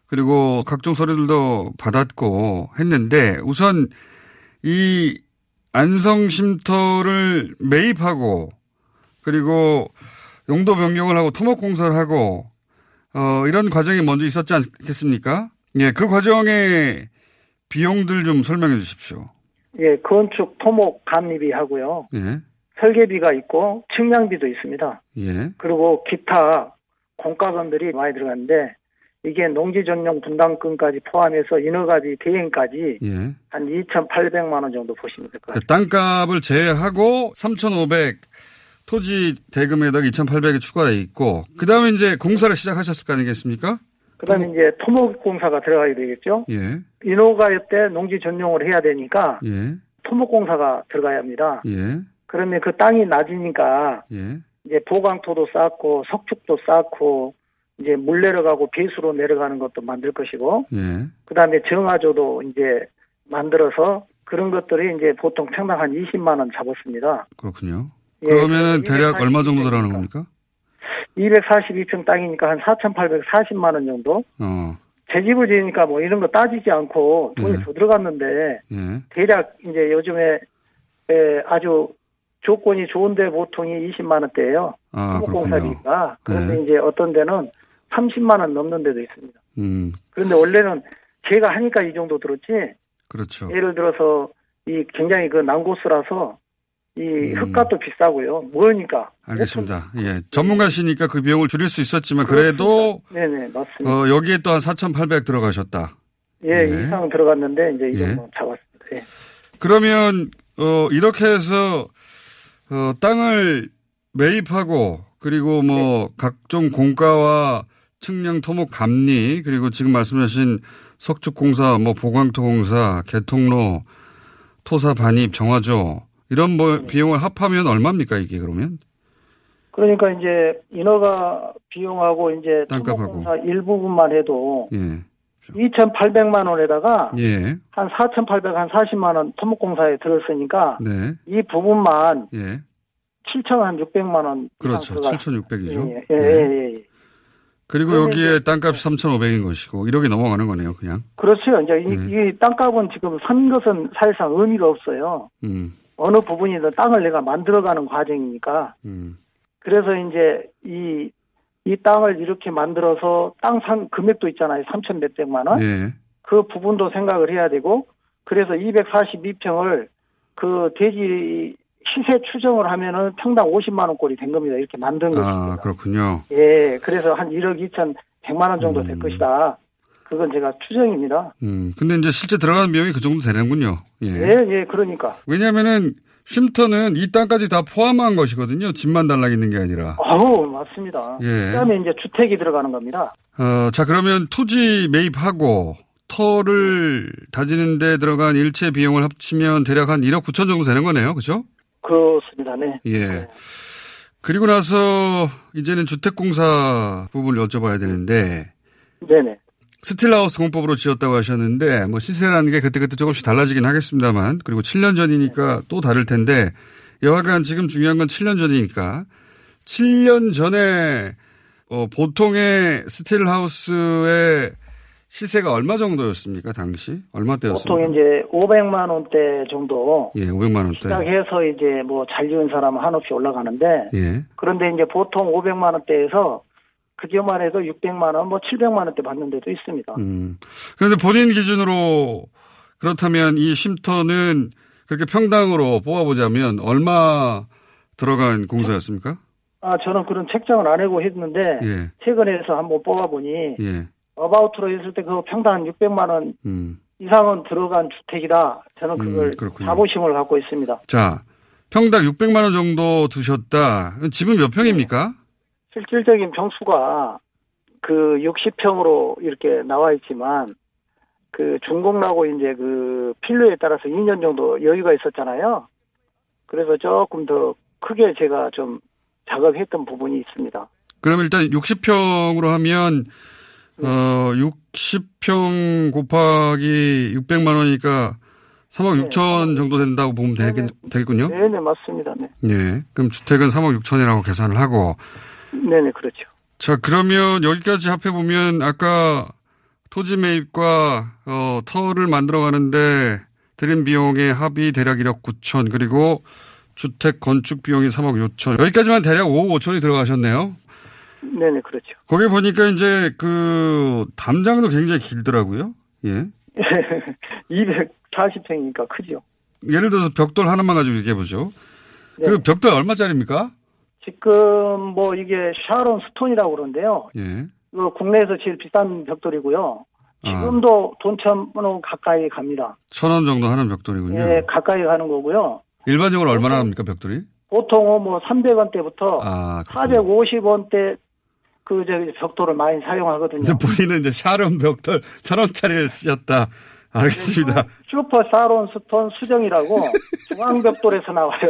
그리고 각종 서류들도 받았고 했는데 우선 이 안성 쉼터를 매입하고 그리고 용도 변경을 하고 토목 공사를 하고 어 이런 과정이 먼저 있었지 않겠습니까? 예, 그 과정의 비용들 좀 설명해 주십시오. 예, 건축 토목 감리비 하고요. 예. 설계비가 있고 측량비도 있습니다. 예. 그리고 기타 공과금들이 많이 들어갔는데 이게 농지 전용 분담금까지 포함해서 인허가비 대행까지 예. 한 2,800만 원 정도 보시면 될 것 같아요. 그 땅값을 제외하고 3,500 토지 대금에다가 2,800이 추가돼 있고 그다음에 이제 공사를 시작하셨을 거 아니겠습니까? 그다음에 이제 토목 공사가 들어가게 되겠죠. 예. 인허가 때 농지 전용을 해야 되니까 예. 토목 공사가 들어가야 합니다. 예. 그러면 그 땅이 낮으니까 예. 이제 보강토도 쌓고 석축도 쌓고 이제 물 내려가고 배수로 내려가는 것도 만들 것이고 예. 그 다음에 정화조도 이제 만들어서 그런 것들이 이제 보통 평당 한 20만 원 잡았습니다. 그렇군요. 예, 그러면 대략 얼마 정도 들어가는 겁니까? 242평 땅이니까 한 4,840만 원 정도. 어. 지으니까 뭐 이런 거 따지지 않고 돈이 예. 더 들어갔는데 예. 대략 이제 요즘에 에, 아주 조건이 좋은데 보통이 20만 원대예요. 아, 토목공사비가. 그런데 네. 이제 어떤 데는 30만 원 넘는 데도 있습니다. 음, 그런데 원래는 제가 하니까 이 정도 들었지. 그렇죠. 예를 들어서 이 굉장히 그 난고스라서 이 음. 흙값도 비싸고요. 뭐니까. 알겠습니다. 예. 전문가시니까 그 비용을 줄일 수 있었지만 그래도 네네 맞습니다. 어, 여기에 또 한 4,800 들어가셨다. 예, 네. 이상 들어갔는데 이제 이 예. 정도 잡았습니다. 예. 그러면 어, 이렇게 해서 어, 땅을 매입하고 그리고 뭐 각종 공가와 측량 토목 감리 그리고 지금 말씀하신 석축공사, 뭐 보강토공사, 개통로, 토사 반입, 정화조 이런 뭐 비용을 합하면 얼마입니까 이게 그러면? 그러니까 이제 인허가 비용하고 이제 땅값하고. 일부분만 해도 예. 2,800만 원에다가 예. 한 4,800, 한 40만 원 토목공사에 들었으니까 네. 이 부분만 예. 7,600만 원 그렇죠. 이상 들어가. 7,600이죠. 예, 예, 예, 예. 그리고 여기에 땅값이 3,500인 것이고 1억이 넘어가는 거네요, 그냥. 그렇죠. 이제 이, 네. 이 땅값은 지금 산 것은 사실상 의미가 없어요. 음. 어느 부분이든 땅을 내가 만들어가는 과정이니까. 음. 그래서 이제 이, 이 땅을 이렇게 만들어서 땅 산 금액도 있잖아요. 3천 몇백만 원. 예. 그 부분도 생각을 해야 되고, 그래서 242평을 그 대지 시세 추정을 하면은 평당 50만 원꼴이 된 겁니다. 이렇게 만든. 아, 그렇군요. 예, 그래서 한 1억 2천 100만 원 정도 음. 될 것이다. 그건 제가 추정입니다. 음. 근데 이제 실제 들어가는 비용이 그 정도 되는군요. 예. 예, 예, 그러니까. 왜냐면은 쉼터는 이 땅까지 다 포함한 것이거든요. 집만 달랑 있는 게 아니라. 아우, 맞습니다. 예. 그 다음에 이제 주택이 들어가는 겁니다. 어, 자, 그러면 토지 매입하고 터를 다지는 데 들어간 일체 비용을 합치면 대략 한 1억 9천 정도 되는 거네요. 그죠? 그렇습니다. 네. 예. 그리고 나서 이제는 주택공사 부분을 여쭤봐야 되는데 네네. 스틸하우스 공법으로 지었다고 하셨는데 뭐 시세라는 게 그때그때 조금씩 달라지긴 하겠습니다만 그리고 7년 전이니까 또 다를 텐데 여하간 지금 중요한 건 7년 전이니까 7년 전에 어, 보통의 스틸하우스의 시세가 얼마 정도였습니까 당시 얼마대였습니까? 보통 이제 500만 원대 정도 예, 500만 원대. 시작해서 이제 뭐 잘 지은 사람은 한없이 올라가는데 예. 그런데 이제 보통 500만 원대에서 그전만 해도 600만 원, 뭐 700만 원대 받는 데도 있습니다. 음. 그런데 본인 기준으로 그렇다면 이 쉼터는 그렇게 평당으로 뽑아보자면 얼마 들어간 공사였습니까? 아, 저는 그런 책정을 안 하고 했는데 예. 최근에서 한번 뽑아보니 예. 어바우트로 했을 때 그거 평당 한 600만 원 음. 이상은 들어간 주택이다. 저는 그걸 음. 자부심을 갖고 있습니다. 자, 평당 600만 원 정도 두셨다. 집은 몇 평입니까? 실질적인 평수가 그 60평으로 이렇게 나와 있지만 그 준공나고 이제 그 필요에 따라서 2년 정도 여유가 있었잖아요. 그래서 조금 더 크게 제가 좀 작업했던 부분이 있습니다. 그럼 일단 60평으로 하면 어 60평 곱하기 600만 원이니까 3억 6천 정도 된다고 보면 되겠, 되겠군요. 네네 맞습니다. 네. 예. 그럼 주택은 3억 6천이라고 계산을 하고 네네 그렇죠. 자, 그러면 여기까지 합해보면 아까 토지 매입과 어, 터를 만들어 가는데 들인 비용의 합이 대략 1억 9천 그리고 주택 건축 비용이 3억 6천 여기까지만 대략 5억 5천이 들어가셨네요. 네네 그렇죠. 거기 보니까 이제 그 담장도 굉장히 길더라고요. 예. 240평이니까 크죠. 예를 들어서 벽돌 하나만 가지고 얘기해 보죠. 네. 그 벽돌 얼마짜리입니까? 지금 뭐 이게 샤론 스톤이라고 그러는데요. 예. 그 국내에서 제일 비싼 벽돌이고요. 아. 지금도 돈 천 원 가까이 갑니다. 천 원 정도 하는 벽돌이군요. 예, 가까이 가는 거고요. 일반적으로 얼마나 합니까, 벽돌이? 보통은 뭐 300원대부터 아, 450원대 그 저기 벽돌을 많이 사용하거든요. 본인은 이제 샤론 벽돌 천 원짜리를 쓰셨다. 알겠습니다. 슈퍼 사론 스톤 수정이라고 중앙 벽돌에서 나와요.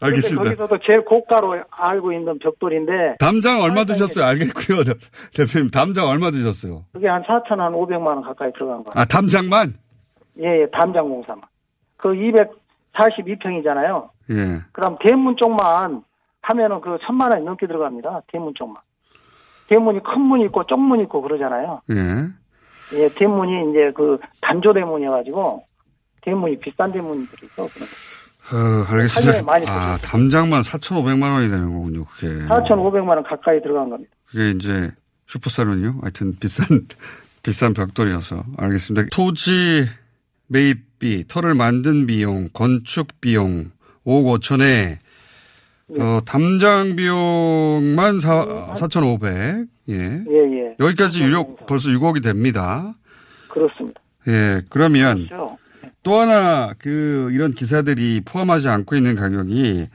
알겠습니다. 거기서도 제일 고가로 알고 있는 벽돌인데 담장 얼마 드셨어요? 알겠고요. 대표님, 담장 얼마 드셨어요? 그게 한 4천 한 500만 원 가까이 들어간 거예요. 아, 담장만? 예, 예, 담장 공사만. 그 242평이잖아요. 예. 그다음 대문 쪽만 하면은 그 천만 원이 넘게 들어갑니다. 대문 쪽만. 대문이 큰문 있고 쪽문 있고 그러잖아요. 예. 예, 대문이 이제 그 단조 대문이어가지고 대문이 비싼 대문들이 있어. 어, 알겠습니다. 많이 아, 담장만 4,500만 원이 되는 거군요, 그게. 4,500만 원 가까이 들어간 겁니다. 그게 이제 슈퍼살론이요? 하여튼 비싼, 비싼 벽돌이어서. 알겠습니다. 토지 매입비, 터를 만든 비용, 건축 비용, 5억 5천에, 어, 담장 비용만 4, 4,500. 예. 예, 예. 여기까지 유력 벌써 6억이 됩니다. 그렇습니다. 예, 그러면 그렇죠. 또 하나 그 이런 기사들이 포함하지 않고 있는 가격이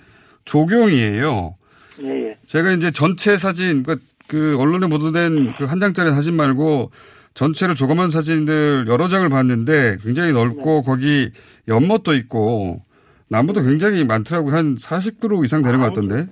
조경이에요. 예, 예. 제가 이제 전체 사진 그, 그 언론에 보도된 그 한 장짜리 사진 말고 전체를 조그만 사진들 여러 장을 봤는데 굉장히 넓고 거기 연못도 있고 나무도 굉장히 많더라고요. 한 40그루 이상 되는 것 같던데.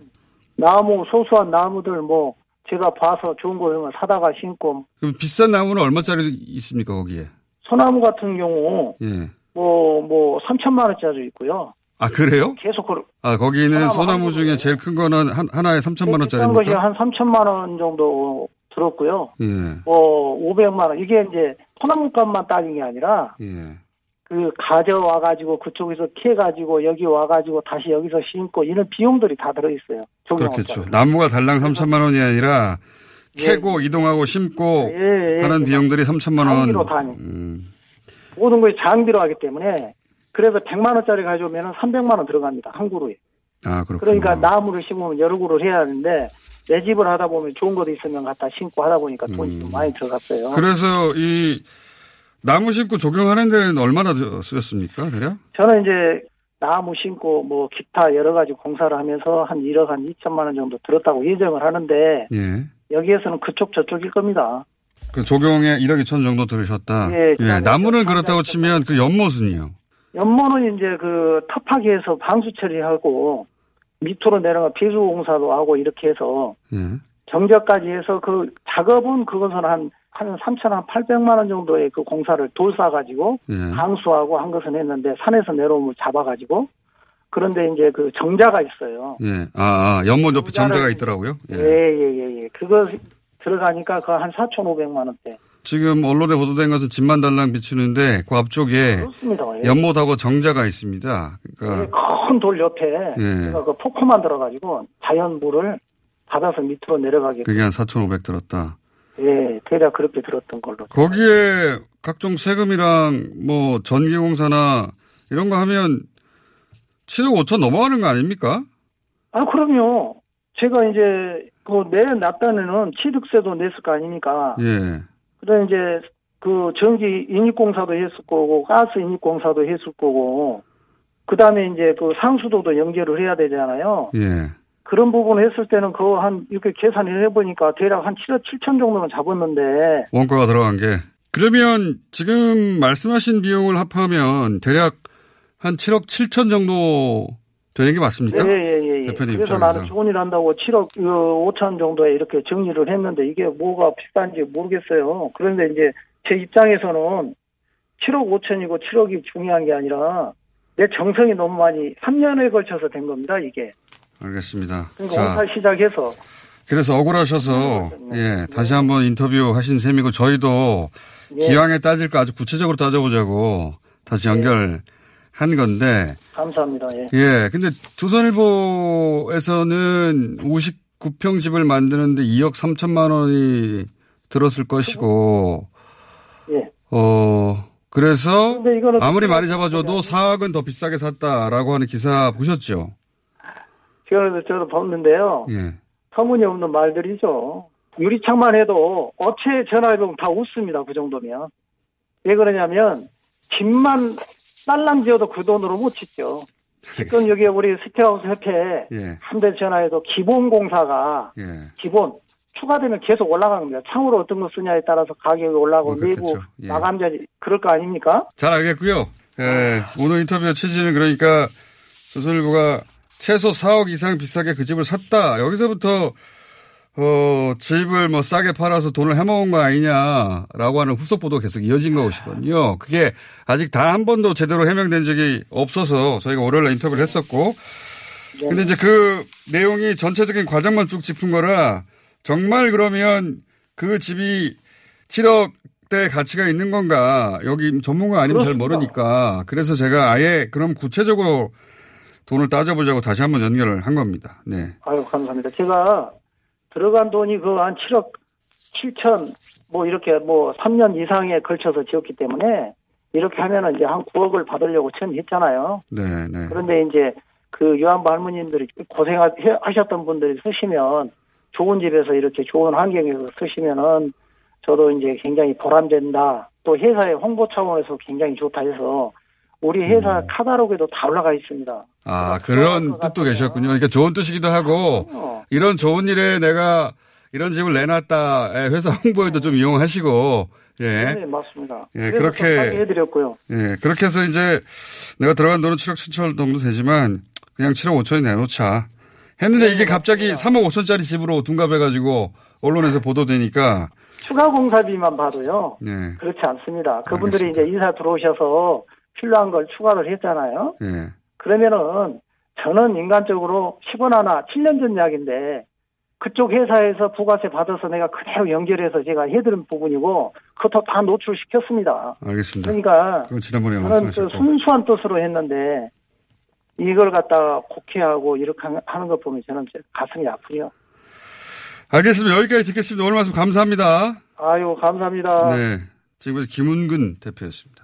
나무, 소소한 나무들 뭐, 제가 봐서 좋은 거 이런 거 사다가 심고, 그럼 비싼 나무는 얼마짜리 있습니까 거기에? 소나무 같은 경우, 예. 뭐, 뭐, 3천만 원짜리 있고요. 아 그래요? 계속 그, 아 거기는 소나무 중에 제일 큰 거는 한, 하나에 3천만 비싼 것이 원짜리입니까? 한 3천만 원 정도 들었고요. 예. 뭐, 500만 원. 이게 이제 소나무 값만 따진 게 아니라, 예. 그 가져와 가지고 그쪽에서 캐 가지고 여기 와 가지고 다시 여기서 심고 이런 비용들이 다 들어 있어요. 그렇겠죠. 나무가 달랑 3천만 원이 아니라 캐고 이동하고 심고 예, 예. 하는 비용들이 3천만 원. 장비로 다니. 음. 모든 것이 장비로 하기 때문에 그래서 100만 원짜리 가져오면 300만 원 들어갑니다. 한 그루에. 아. 그러니까 나무를 심으면 여러 그루를 해야 하는데 내 집을 하다 보면 좋은 것도 있으면 갖다 심고 하다 보니까 돈이 좀 많이 들어갔어요. 음. 그래서 이 나무 심고 조경하는 데는 얼마나 드- 쓰였습니까, 대략? 저는 이제 나무 심고 뭐 기타 여러 가지 공사를 하면서 한 1억 한 2천만 원 정도 들었다고 예정을 하는데 예. 여기에서는 그쪽 저쪽일 겁니다. 그 조경에 1억 2천 정도 들으셨다. 예, 예, 나무는 그렇다고 치면 그 연못은요. 연못은 이제 그 텁하게해서 방수 처리하고 밑으로 내려가 비수 공사도 하고 이렇게 해서 예. 정자까지 해서 그 작업은 그것은 한, 한 3천 한 800만 원 정도의 그 공사를 돌 싸 가지고 예. 방수하고 한 것은 했는데 산에서 내려오면 잡아 가지고 그런데 이제 그 정자가 있어요. 예. 아, 아 연못 옆에 정자가 있더라고요. 예, 예, 예, 예. 그거 들어가니까 그 한 4,500만 원대. 지금 언론에 보도된 것은 집만 달랑 비추는데 그 앞쪽에 그렇습니다. 예. 연못하고 정자가 있습니다. 그러니까 큰돌 옆에 예. 그 폭포 만 들어가지고 자연 물을 받아서 밑으로 내려가게. 그게 한 4,500 들었다. 예, 대략 그렇게 들었던 걸로. 거기에 각종 세금이랑 뭐 전기공사나 이런 거 하면 7억 5천 넘어가는 거 아닙니까? 아, 그럼요. 제가 이제 그 내놨다는 취득세도 냈을 거 아닙니까? 예. 그다음 이제 그 전기 인입공사도 했을 거고 가스 인입공사도 했을 거고 그다음에 이제 그 상수도도 연결을 해야 되잖아요. 예. 그런 부분 했을 때는 그한 이렇게 계산을 해보니까 대략 한 7억 7천 정도는 잡았는데 원가가 들어간 게. 그러면 지금 말씀하신 비용을 합하면 대략 한 7억 7천 정도 되는 게 맞습니까? 예예예. 예, 예. 대표님 그래서 입장에서. 나는 좋은 일 한다고 7억 5천 정도에 이렇게 정리를 했는데 이게 뭐가 비싼지 모르겠어요. 그런데 이제 제 입장에서는 7억 5천이고 7억이 중요한 게 아니라 내 정성이 너무 많이 3년에 걸쳐서 된 겁니다 이게. 알겠습니다. 그러니까 자, 시작해서 그래서 억울하셔서 예 다시 한번 인터뷰 하신 셈이고 저희도 예. 기왕에 따질 거 아주 구체적으로 따져보자고 다시 연결한 건데 감사합니다. 예. 예 근데 조선일보에서는 59평 집을 만드는데 2억 3천만 원이 들었을 것이고 예. 어 그래서 아무리 많이 잡아줘도 4억은 더 비싸게 샀다라고 하는 기사 보셨죠? 제가 저도 봤는데요. 예. 터무니없는 말들이죠. 유리창만 해도 업체에 전화해보면 다 웃습니다. 그 정도면. 왜 그러냐면 집만 딸랑 지어도 그 돈으로 못 짓죠. 지금 여기 우리 스테하우스 협회에 예. 한대 전화해도 기본 공사가 예. 기본 추가되면 계속 올라가는 겁니다. 창으로 어떤 거 쓰냐에 따라서 가격이 올라가고 뭐 내부. 예. 마감자지 그럴 거 아닙니까? 잘 알겠고요. 예, 오늘 인터뷰 취지는 그러니까 조선일보가 최소 4억 이상 비싸게 그 집을 샀다. 여기서부터 어, 집을 뭐 싸게 팔아서 돈을 해먹은 거 아니냐라고 하는 후속 보도 계속 이어진 것이거든요. 그게 아직 단 한 번도 제대로 해명된 적이 없어서 저희가 월요일에 인터뷰를 했었고. 근데 이제 그 내용이 전체적인 과정만 쭉 짚은 거라 정말 그러면 그 집이 7억대 가치가 있는 건가 여기 전문가 아니면 잘 그렇습니다. 모르니까 그래서 제가 아예 그럼 구체적으로 돈을 따져보자고 다시 한번 연결을 한 겁니다. 네. 아유, 감사합니다. 제가 들어간 돈이 그 한 7억 7천 뭐 이렇게 뭐 3년 이상에 걸쳐서 지었기 때문에 이렇게 하면은 이제 한 9억을 받으려고 처음 했잖아요. 네, 네. 그런데 이제 그 유한부 할머님들이 고생하셨던 분들이 쓰시면 좋은 집에서 이렇게 좋은 환경에서 쓰시면은 저도 이제 굉장히 보람된다. 또 회사의 홍보 차원에서 굉장히 좋다 해서 우리 회사 음. 카다로그에도 다 올라가 있습니다. 아, 그런 뜻도 계셨군요. 그러니까 좋은 뜻이기도 하고, 이런 좋은 일에 내가 이런 집을 내놨다, 예, 회사 홍보에도 좀 이용하시고, 예. 네, 맞습니다. 예, 그렇게- 좀 해드렸고요. 예, 그렇게 해서 이제 내가 들어간 돈은 7억 7천 정도 되지만, 그냥 7억 5천이 내놓자. 했는데 이게 갑자기 3억 5천짜리 집으로 둔갑해가지고, 언론에서 보도되니까, 추가 공사비만 봐도요. 예, 그렇지 않습니다. 그분들이 이제 이사 들어오셔서 필요한 걸 추가를 했잖아요. 예. 그러면은 저는 인간적으로 10원 하나 7년 전 이야기인데 그쪽 회사에서 부가세 받아서 내가 그대로 연결해서 제가 해드린 부분이고 그것도 다 노출시켰습니다. 알겠습니다. 그러니까 지난번에 저는 그. 순수한 뜻으로 했는데 이걸 갖다가 곡해하고 이렇게 하는 것 보면 저는 가슴이 아프요. 알겠습니다. 여기까지 듣겠습니다. 오늘 말씀 감사합니다. 아유 감사합니다. 네. 지금까지 김은근 대표였습니다.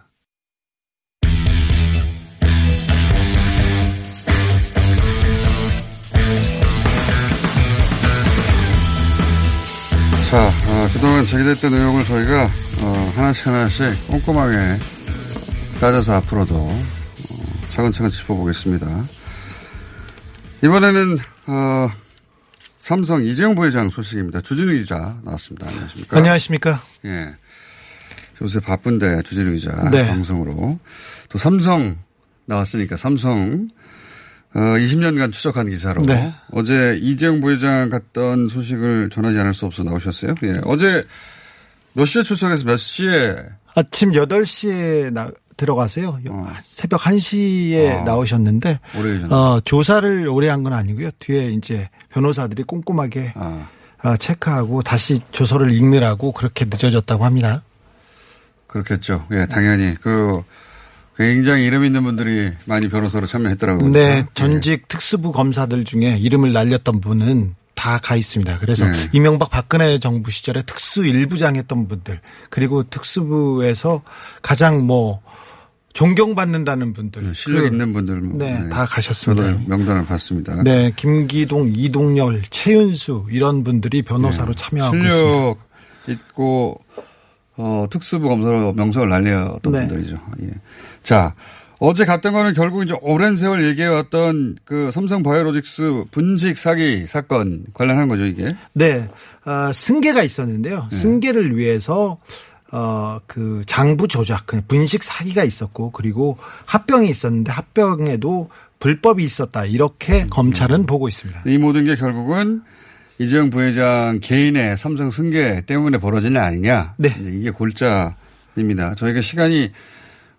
자, 어, 그동안 제기됐던 의혹을 저희가 어, 하나씩 하나씩 꼼꼼하게 따져서 앞으로도 어, 차근차근 짚어보겠습니다. 이번에는 어, 삼성 이재용 부회장 소식입니다. 주진우 기자 나왔습니다. 안녕하십니까? 안녕하십니까? 예. 요새 바쁜데 주진우 기자 네. 방송으로 또 삼성 나왔으니까 삼성 어, 20년간 추적한 기사로 네. 어제 이재용 부회장 갔던 소식을 전하지 않을 수 없어 나오셨어요. 예. 어제 몇 시에 출석해서 몇 시에 아침 8시에 나, 들어가세요. 새벽 1시에 어. 나오셨는데, 오래 계셨네. 어, 조사를 오래 한 건 아니고요. 뒤에 이제 변호사들이 꼼꼼하게 아. 어, 체크하고 다시 조서를 읽느라고 그렇게 늦어졌다고 합니다. 그렇겠죠. 예, 당연히 그 굉장히 이름 있는 분들이 많이 변호사로 참여했더라고요. 네, 전직 특수부 검사들 중에 이름을 날렸던 분은 다 가 있습니다. 그래서 네. 이명박 박근혜 정부 시절에 특수 일부장 했던 분들, 그리고 특수부에서 가장 뭐 존경받는다는 분들. 실력 그- 있는 분들 뭐, 네, 다 가셨습니다. 저도 명단을 봤습니다. 네, 김기동, 이동열, 최윤수 이런 분들이 변호사로 참여하고 있습니다. 네. 실력 있고 어, 특수부 검사로 명성을 날렸던 네. 분들이죠. 예. 자, 어제 갔던 거는 결국 이제 오랜 세월 얘기해왔던 그 삼성 바이오로직스 분식 사기 사건 관련한 거죠, 이게. 네, 어, 승계가 있었는데요. 네. 승계를 위해서 어, 그 장부 조작, 그 분식 사기가 있었고 그리고 합병이 있었는데 합병에도 불법이 있었다. 이렇게 음. 검찰은 보고 있습니다. 이 모든 게 결국은 이재용 부회장 개인의 삼성 승계 때문에 벌어진 일 아니냐. 네. 이제 이게 골자입니다. 저희가 시간이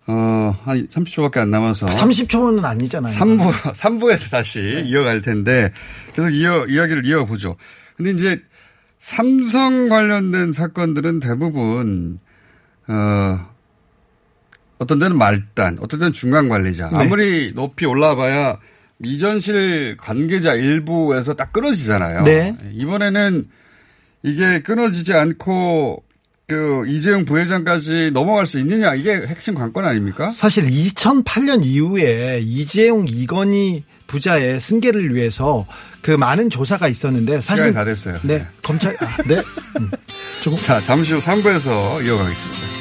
어, 한 30초밖에 안 남아서. 30초는 아니잖아요. 3부, 3부에서 다시 이어갈 텐데, 계속 이어, 이야기를 이어보죠. 근데 이제 삼성 관련된 사건들은 대부분, 어, 어떤 데는 말단, 어떤 데는 중간 관리자. 네. 아무리 높이 올라봐야 미전실 관계자 일부에서 딱 끊어지잖아요. 네. 이번에는 이게 끊어지지 않고 그 이재용 부회장까지 넘어갈 수 있느냐 이게 핵심 관건 아닙니까? 사실 2008년 이후에 이재용 이건희 부자의 승계를 위해서 그 많은 조사가 있었는데 사실 시간이 다 됐어요. 네 검찰 아, 네 음, 조금 자 잠시 후 3부에서 이어가겠습니다.